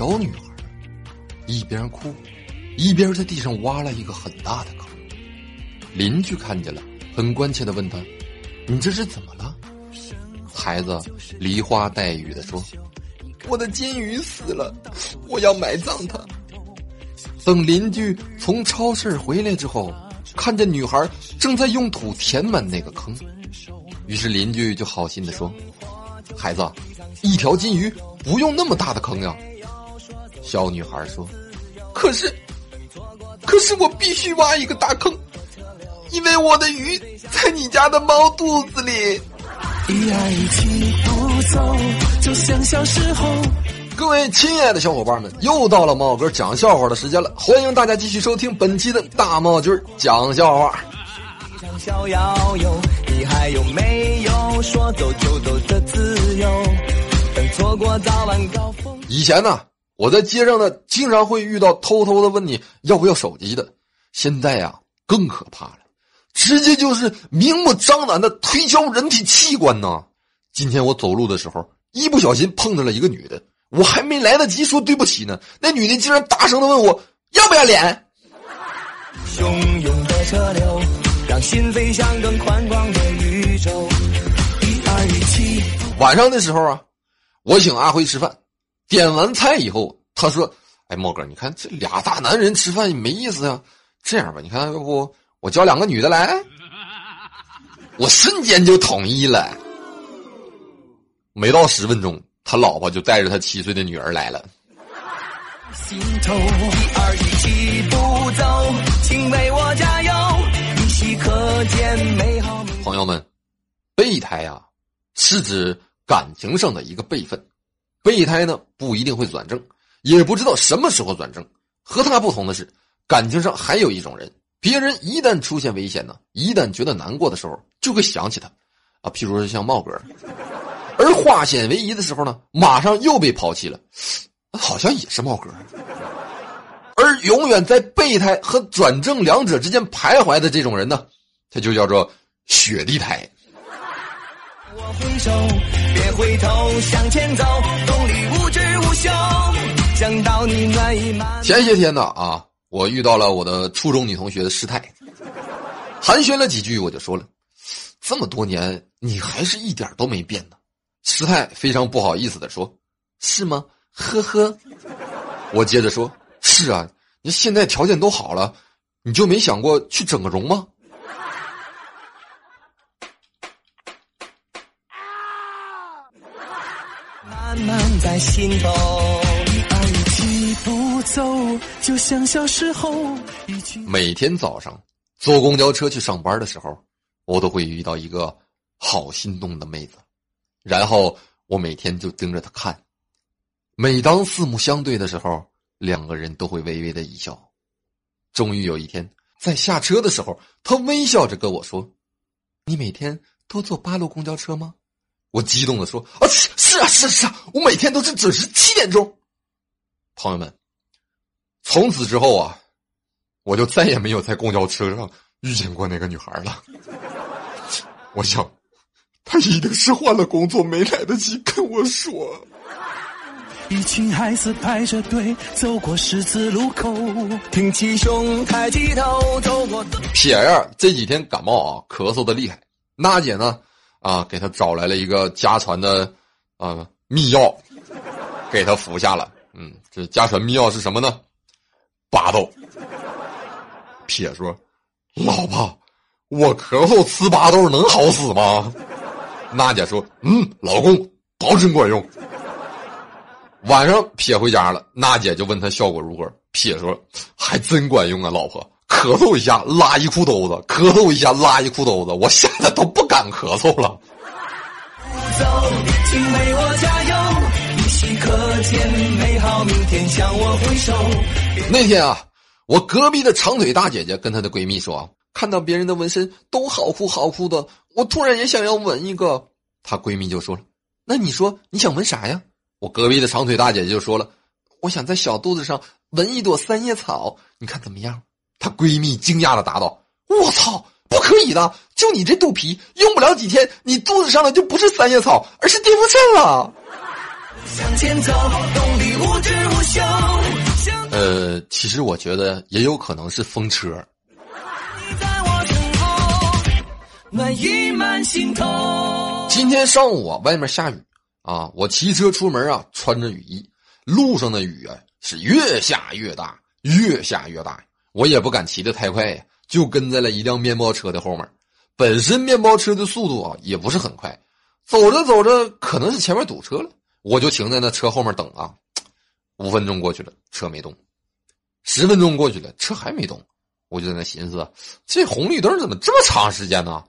小女孩，一边哭，一边在地上挖了一个很大的坑。邻居看见了，很关切的问他：“你这是怎么了？”孩子梨花带雨的说：“我的金鱼死了，我要埋葬它。”等邻居从超市回来之后，看见女孩正在用土填满那个坑，于是邻居就好心的说：“孩子，一条金鱼不用那么大的坑呀。”小女孩说：“可是，可是我必须挖一个大坑，因为我的鱼在你家的猫肚子里。”一爱一起不走，就像小时候。各位亲爱的小伙伴们，又到了猫哥讲笑话的时间了，欢迎大家继续收听本期的大帽军讲笑话。逍遥游，你还有没有说走就走的自由？等错过早晚高峰。以前呢，我在街上呢，经常会遇到偷偷的问你要不要手机的。现在呀，更可怕了，直接就是明目张胆的推销人体器官呢。今天我走路的时候，一不小心碰到了一个女的。我还没来得及说对不起呢，那女的竟然大声的问我要不要脸。汹涌的车流，让心飞向更宽广的宇宙。一二一七。晚上的时候啊，我请阿辉吃饭，点完菜以后，他说：“哎，莫哥，你看这俩大男人吃饭没意思啊。这样吧，你看要不我叫两个女的来？”我瞬间就同意了。没到十分钟。他老婆就带着他七岁的女儿来了。心头一二一起步走，请为我加油，依稀可见美好。朋友们，备胎啊，是指感情上的一个备份。备胎呢不一定会转正，也不知道什么时候转正。和他不同的是，感情上还有一种人，别人一旦出现危险呢，一旦觉得难过的时候，就会想起他。啊，譬如说像茂哥。而化险为夷的时候呢，马上又被抛弃了，好像也是茂哥。而永远在备胎和转正两者之间徘徊的这种人呢，他就叫做雪地胎。我回首，别回头，向前走，动力无止无休。想到你暖意满。前些天呢啊，我遇到了我的初中女同学的师太，寒暄了几句，我就说了，这么多年你还是一点都没变呢。师太非常不好意思的说：“是吗？呵呵。”我接着说：“是啊，你现在条件都好了，你就没想过去整个容吗？”慢在心头，一步走，就像小时候。每天早上坐公交车去上班的时候，我都会遇到一个好心动的妹子。然后我每天就盯着她看，每当四目相对的时候，两个人都会微微的一笑。终于有一天，在下车的时候，他微笑着跟我说：“你每天都坐八路公交车吗？”我激动的说：“啊，是是啊，是是啊，我每天都是准时七点钟。”朋友们，从此之后啊，我就再也没有在公交车上遇见过那个女孩了。我想。她一定是换了工作，没来得及跟我说。一群孩子排着队走过十字路口，挺起胸，抬起头，走过。撇呀，这几天感冒啊，咳嗽的厉害。娜姐呢，啊，给他找来了一个家传的啊秘药，给他服下了。嗯，这家传秘药是什么呢？巴豆。撇说：“老婆，我咳嗽吃巴豆能好使吗？”娜姐说：“嗯，老公，保准管用。”晚上撇回家了，娜姐就问他效果如何。撇说：“还真管用啊，老婆，咳嗽一下拉一裤兜子，咳嗽一下拉一裤兜子，我吓得都不敢咳嗽了。”那天啊，我隔壁的长腿大姐姐跟她的闺蜜说。看到别人的纹身都好酷好酷的，我突然也想要纹一个。她闺蜜就说了：“那你说你想纹啥呀？”我隔壁的长腿大姐姐就说了：“我想在小肚子上纹一朵三叶草，你看怎么样？”她闺蜜惊讶的答道：“我操，不可以的！就你这肚皮，用不了几天，你肚子上的就不是三叶草，而是电风扇了。”向前走，动力无止无休。呃，其实我觉得也有可能是风车。今天上午啊，外面下雨啊，我骑车出门啊，穿着雨衣，路上的雨啊是越下越大，越下越大，我也不敢骑得太快呀，就跟在了一辆面包车的后面。本身面包车的速度啊也不是很快，走着走着可能是前面堵车了，我就停在那车后面等啊。五分钟过去了，车没动；十分钟过去了，车还没动。我就在那寻思，这红绿灯怎么这么长时间呢？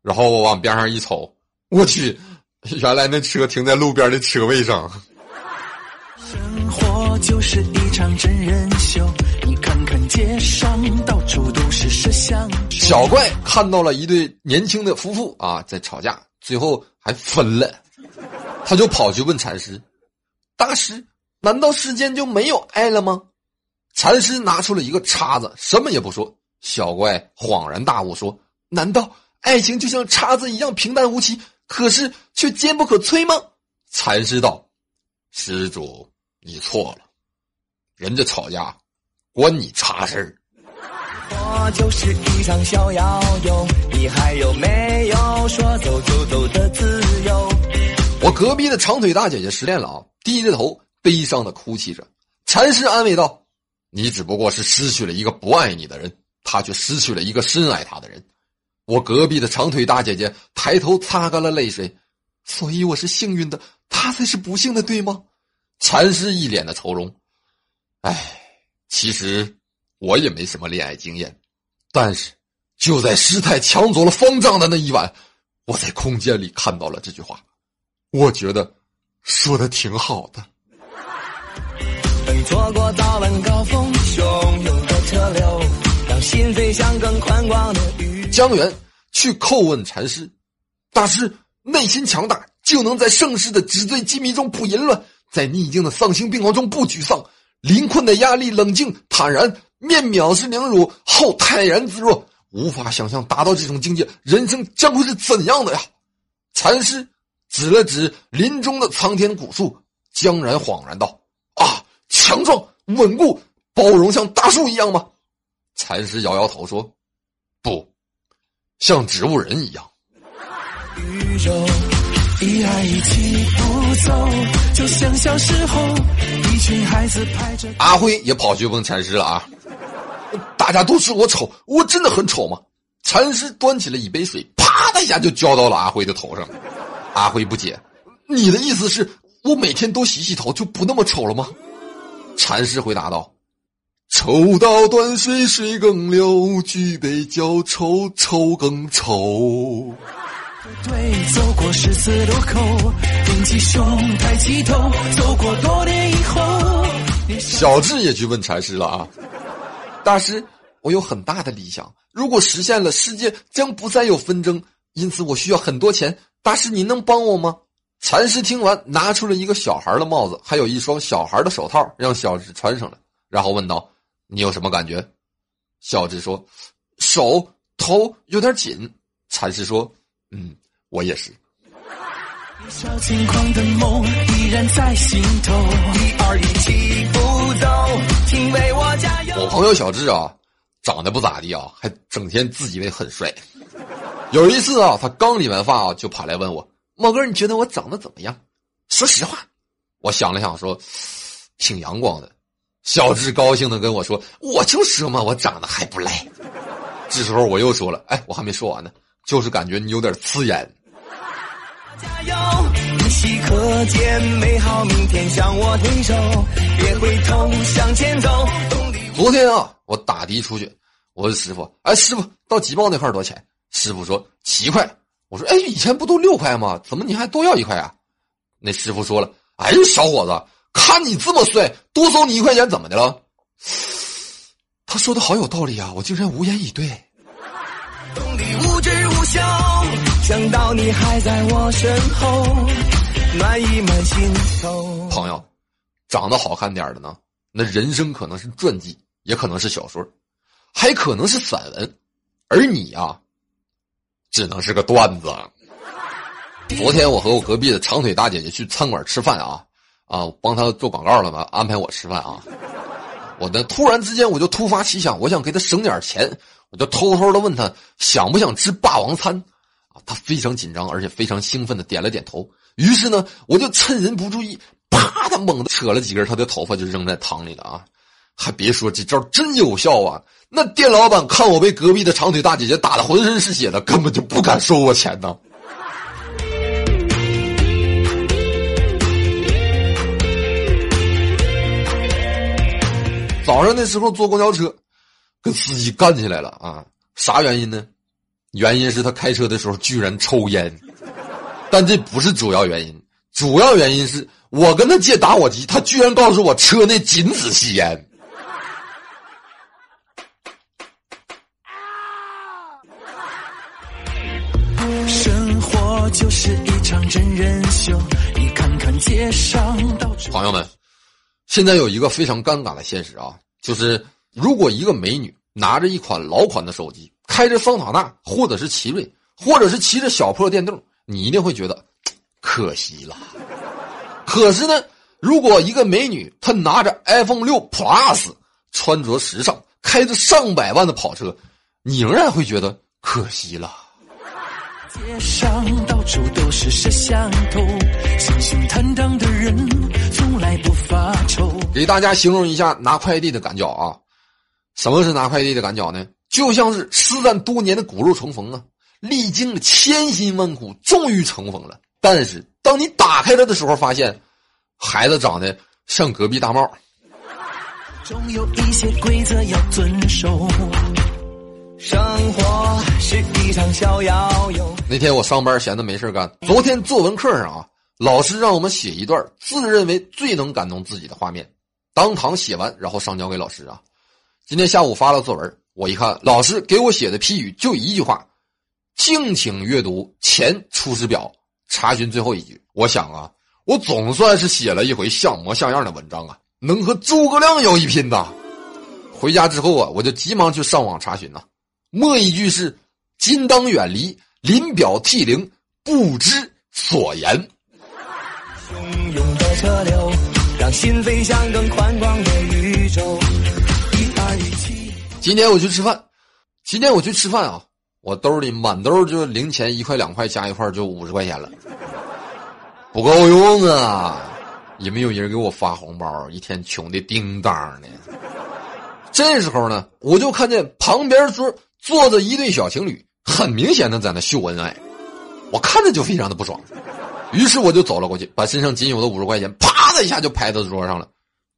然后我往边上一瞅，我去，原来那车停在路边的车位上。是一场真人秀，你看看街上到处都是摄像。小怪看到了一对年轻的夫妇啊在吵架，最后还分了，他就跑去问禅师：“大师，难道世间就没有爱了吗？”禅师拿出了一个叉子，什么也不说。小怪恍然大悟说：“难道爱情就像叉子一样平淡无奇，可是却坚不可摧吗？”禅师道：“施主。”你错了，人家吵架，关你啥事儿。我就是一场逍遥游，你还有没有说走就走的自由？我隔壁的长腿大姐姐失恋了啊，低着头悲伤的哭泣着。禅师安慰道：“你只不过是失去了一个不爱你的人，他却失去了一个深爱他的人。”我隔壁的长腿大姐姐抬头擦干了泪水，所以我是幸运的，他才是不幸的，对吗？禅师一脸的愁容，唉，其实我也没什么恋爱经验，但是就在师太抢走了方丈的那一晚，我在空间里看到了这句话，我觉得说的挺好的。错过早晚高峰，汹涌的车流，让心飞向更宽广的宇宙。江源去叩问禅师，大师内心强大，就能在盛世的纸醉金迷中不淫乱。在逆境的丧心病狂中不沮丧，林困的压力冷静坦然，面藐视凌辱后泰然自若。无法想象达到这种境界，人生将会是怎样的呀？禅师指了指林中的苍天古树，江然恍然道：“啊，强壮稳固，包容，像大树一样吗？”禅师摇摇头说：“不像植物人一样。”宇宙。一爱一起不走，就像小时候一群孩子排着。阿辉也跑去问禅师了啊！大家都说我丑，我真的很丑吗？禅师端起了一杯水，啪的一下就浇到了阿辉的头上。阿辉不解：“你的意思是我每天都洗洗头就不那么丑了吗？”禅师回答道：“抽刀断水水更流，举杯浇愁愁更愁。”对，走过十字路口，挺起胸，抬起头，走过多年以后。小智也去问禅师了啊，大师，我有很大的理想，如果实现了，世界将不再有纷争，因此我需要很多钱，大师您能帮我吗？禅师听完，拿出了一个小孩的帽子，还有一双小孩的手套，让小智穿上了，然后问道：“你有什么感觉？”小智说：“手头有点紧。”禅师说。嗯，我也是。我朋友小智啊，长得不咋地啊，还整天自以为很帅。有一次啊，他刚理完发啊，就跑来问我：“毛哥，你觉得我长得怎么样？”说实话，我想了想说：“挺阳光的。”小智高兴的跟我说：“我就说嘛，我长得还不赖。”这时候我又说了：“哎，我还没说完呢。”就是感觉你有点刺眼。加油，依稀可见美好明天向我挥手，别回头向前走。昨天啊，我打的出去，我问师傅，哎，师傅到吉报那块多少钱？师傅说七块。我说，哎，以前不都六块吗？怎么你还多要一块啊？那师傅说了，哎，小伙子，看你这么帅，多收你一块钱怎么的了？他说的好有道理啊，我竟然无言以对。想到你还在我身后，暖意满心头。朋友，长得好看点的呢，那人生可能是传记，也可能是小说，还可能是散文，而你呀，只能是个段子。昨天我和我隔壁的长腿大姐姐去餐馆吃饭啊，啊，帮他做广告了吧？安排我吃饭啊！我的突然之间我就突发奇想，我想给他省点钱，我就偷偷的问他想不想吃霸王餐？他非常紧张，而且非常兴奋的点了点头。于是呢，我就趁人不注意，啪的猛地扯了几根他的头发就扔在汤里了啊！还别说这招真有效啊！那店老板看我被隔壁的长腿大姐姐打的浑身是血的，根本就不敢收我钱呢。早上的时候坐公交车，跟司机干起来了啊！啥原因呢？原因是他开车的时候居然抽烟，但这不是主要原因。主要原因是我跟他借打火机，他居然告诉我车内禁止吸烟。生活就是一场真人秀，你看看街上朋友们。现在有一个非常尴尬的现实啊，就是如果一个美女拿着一款老款的手机，开着桑塔纳，或者是奇瑞，或者是骑着小破电动，你一定会觉得可惜了。可是呢，如果一个美女她拿着 iPhone 六 Plus，穿着时尚，开着上百万的跑车，你仍然会觉得可惜了。街上到处都是摄像头，信心坦荡的人从来。不发愁。给大家形容一下拿快递的感觉啊！什么是拿快递的感觉呢？就像是失散多年的骨肉重逢啊！历经了千辛万苦，终于重逢了。但是当你打开它的时候，发现孩子长得像隔壁大帽。总有一些规则要遵守。生活是一场逍遥游。那天我上班闲的没事干，昨天作文课上啊。老师让我们写一段自认为最能感动自己的画面，当堂写完，然后上交给老师啊。今天下午发了作文，我一看，老师给我写的批语就一句话：“敬请阅读前出师表，查询最后一句。”我想啊，我总算是写了一回像模像样的文章啊，能和诸葛亮有一拼呐。回家之后啊，我就急忙去上网查询呐，末一句是：“今当远离，临表涕零，不知所言。”汹涌的车流，让心飞向更宽广的宇宙。一二一七。今天我去吃饭，今天我去吃饭啊，我兜里满兜就零钱一块两块加一块就五十块钱了，不够用啊！也没有人给我发红包，一天穷的叮当的。这时候呢，我就看见旁边桌坐着一对小情侣，很明显的在那秀恩爱，我看着就非常的不爽。于是我就走了过去，把身上仅有的五十块钱啪的一下就拍到桌上了，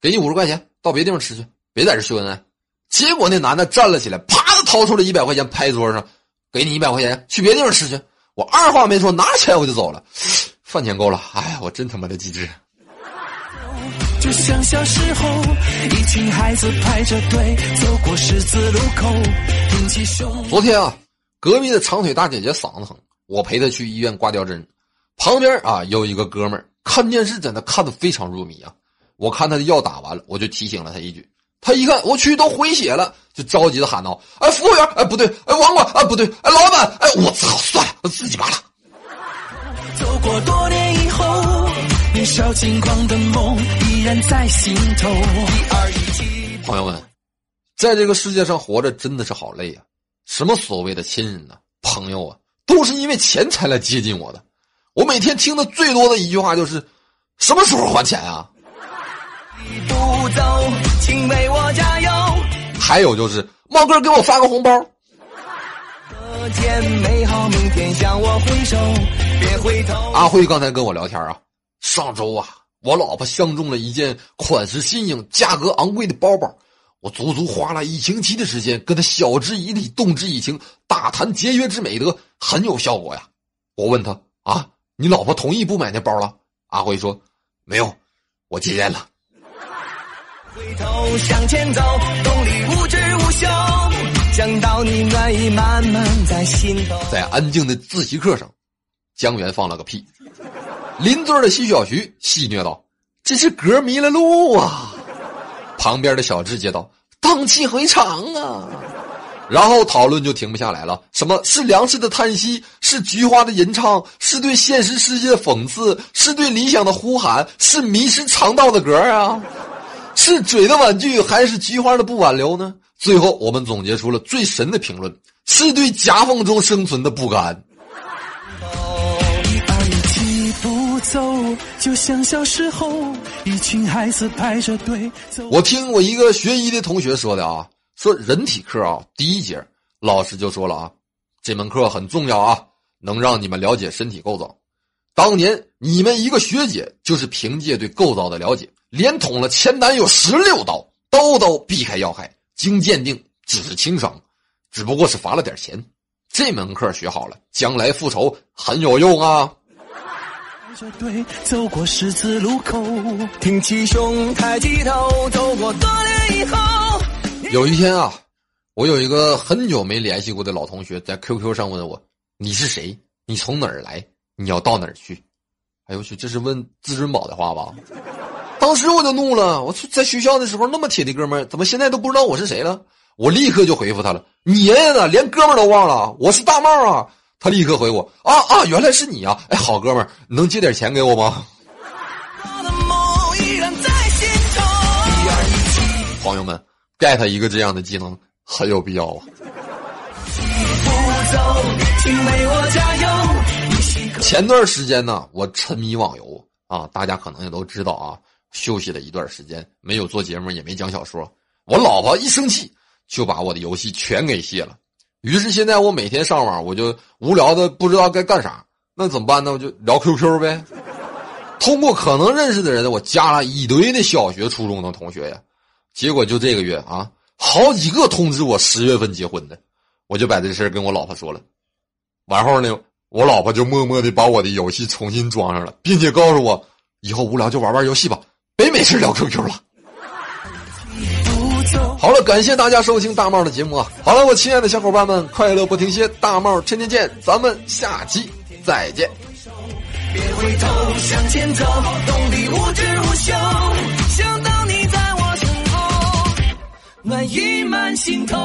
给你五十块钱，到别地方吃去，别在这秀恩爱。结果那男的站了起来，啪的掏出了一百块钱拍桌上，给你一百块钱，去别地方吃去。我二话没说，拿钱我就走了，饭钱够了。哎，我真他妈的机智。就像小时候，一群孩子排着队走过十字路口，挺起胸。昨天啊，隔壁的长腿大姐姐嗓子疼，我陪她去医院挂吊针。旁边啊有一个哥们儿看电视，在那看的非常入迷啊。我看他的药打完了，我就提醒了他一句。他一看，我去，都回血了，就着急的喊道：“哎，服务员，哎，不对，哎，王管，哎，不对，哎，老板，哎，我操，算了，我自己拔了。”走过多年以后，年少轻狂的梦依然在心头。朋友们，在这个世界上活着真的是好累啊！什么所谓的亲人呢、朋友啊，都是因为钱才来接近我的。我每天听的最多的一句话就是：“什么时候还钱啊？”不走，请为我加油。还有就是茂哥给我发个红包。阿辉刚才跟我聊天啊，上周啊，我老婆相中了一件款式新颖、价格昂贵的包包，我足足花了一星期的时间跟她晓之以理、动之以情，大谈节约之美德，很有效果呀。我问他啊。你老婆同意不买那包了？阿辉说：“没有，我戒烟了。”头向前走，动力无止无休，想到你暖意慢慢在心头。在安静的自习课上，江源放了个屁，邻座的徐小徐戏谑道：“这是歌迷了路啊！”旁边的小智接道：“荡气回肠啊！”然后讨论就停不下来了。什么是粮食的叹息？是菊花的吟唱？是对现实世界的讽刺？是对理想的呼喊？是迷失肠道的歌啊？是嘴的婉拒还是菊花的不挽留呢？最后我们总结出了最神的评论：是对夹缝中生存的不甘。就像小时候，一群孩子排着队。我听我一个学医的同学说的啊，说人体课啊，第一节老师就说了啊，这门课很重要啊，能让你们了解身体构造。当年你们一个学姐就是凭借对构造的了解，连捅了前男友十六刀，刀刀避开要害，经鉴定只是轻伤，只不过是罚了点钱。这门课学好了，将来复仇很有用啊。对，走过十字路口，挺起胸，抬起头，走过多年以后。有一天啊，我有一个很久没联系过的老同学在 QQ 上问我：“你是谁？你从哪儿来？你要到哪儿去？”哎呦我去，这是问至尊宝的话吧？当时我就怒了，我在学校的时候那么铁的哥们儿，怎么现在都不知道我是谁了？我立刻就回复他了：“你爷爷呢？连哥们儿都忘了？我是大帽啊！”他立刻回我啊啊，原来是你啊！哎，好哥们儿，能借点钱给我吗？朋友们，get 一个这样的技能很有必要啊！前段时间呢，我沉迷网游啊，大家可能也都知道啊，休息了一段时间，没有做节目，也没讲小说。我老婆一生气，就把我的游戏全给卸了。于是现在我每天上网，我就无聊的不知道该干啥，那怎么办呢？我就聊 QQ 呗。通过可能认识的人，我加了一堆的小学、初中的同学呀。结果就这个月啊，好几个通知我十月份结婚的，我就把这事跟我老婆说了。完后呢，我老婆就默默的把我的游戏重新装上了，并且告诉我，以后无聊就玩玩游戏吧，没没事聊 QQ 了。好了，感谢大家收听大帽的节目啊！好了，我亲爱的小伙伴们，快乐不停歇，大帽天天见，咱们下期再见。别回头，向前走，动力无止无休，想到你在我身后，暖意满心头。